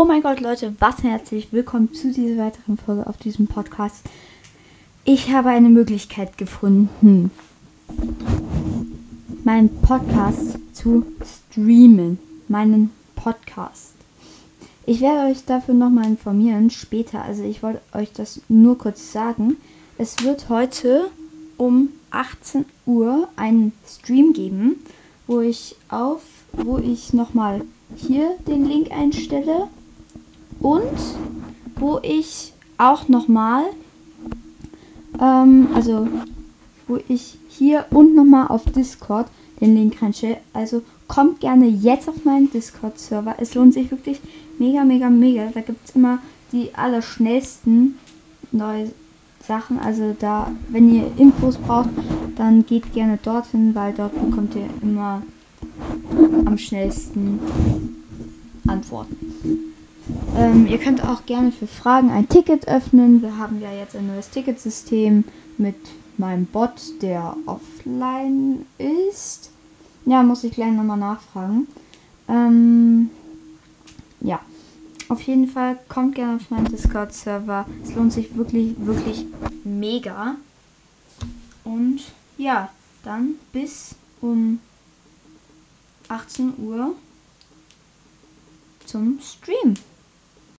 Oh mein Gott, Leute, was herzlich willkommen zu dieser weiteren Folge auf diesem Podcast. Ich habe eine Möglichkeit gefunden, meinen Podcast zu streamen. Meinen Podcast. Ich werde euch dafür nochmal informieren später. Also ich wollte euch das nur kurz sagen. Es wird heute um 18 Uhr einen Stream geben, wo ich auf, wo ich nochmal hier den Link einstelle und wo ich auch nochmal, ähm, also wo ich hier und nochmal auf Discord den Link reinstelle. Also kommt gerne jetzt auf meinen Discord-Server. Es lohnt sich wirklich mega, mega, mega. Da gibt es immer die allerschnellsten neue Sachen. Also da, wenn ihr Infos braucht, dann geht gerne dorthin, weil dort bekommt ihr immer am schnellsten Antworten. Ähm, ihr könnt auch gerne für Fragen ein Ticket öffnen. Wir haben ja jetzt ein neues Ticketsystem mit meinem Bot, der offline ist. Ja, muss ich gleich nochmal nachfragen. Ähm, ja, auf jeden Fall kommt gerne auf meinen Discord-Server. Es lohnt sich wirklich, wirklich mega. Und ja, dann bis um 18 Uhr zum Stream.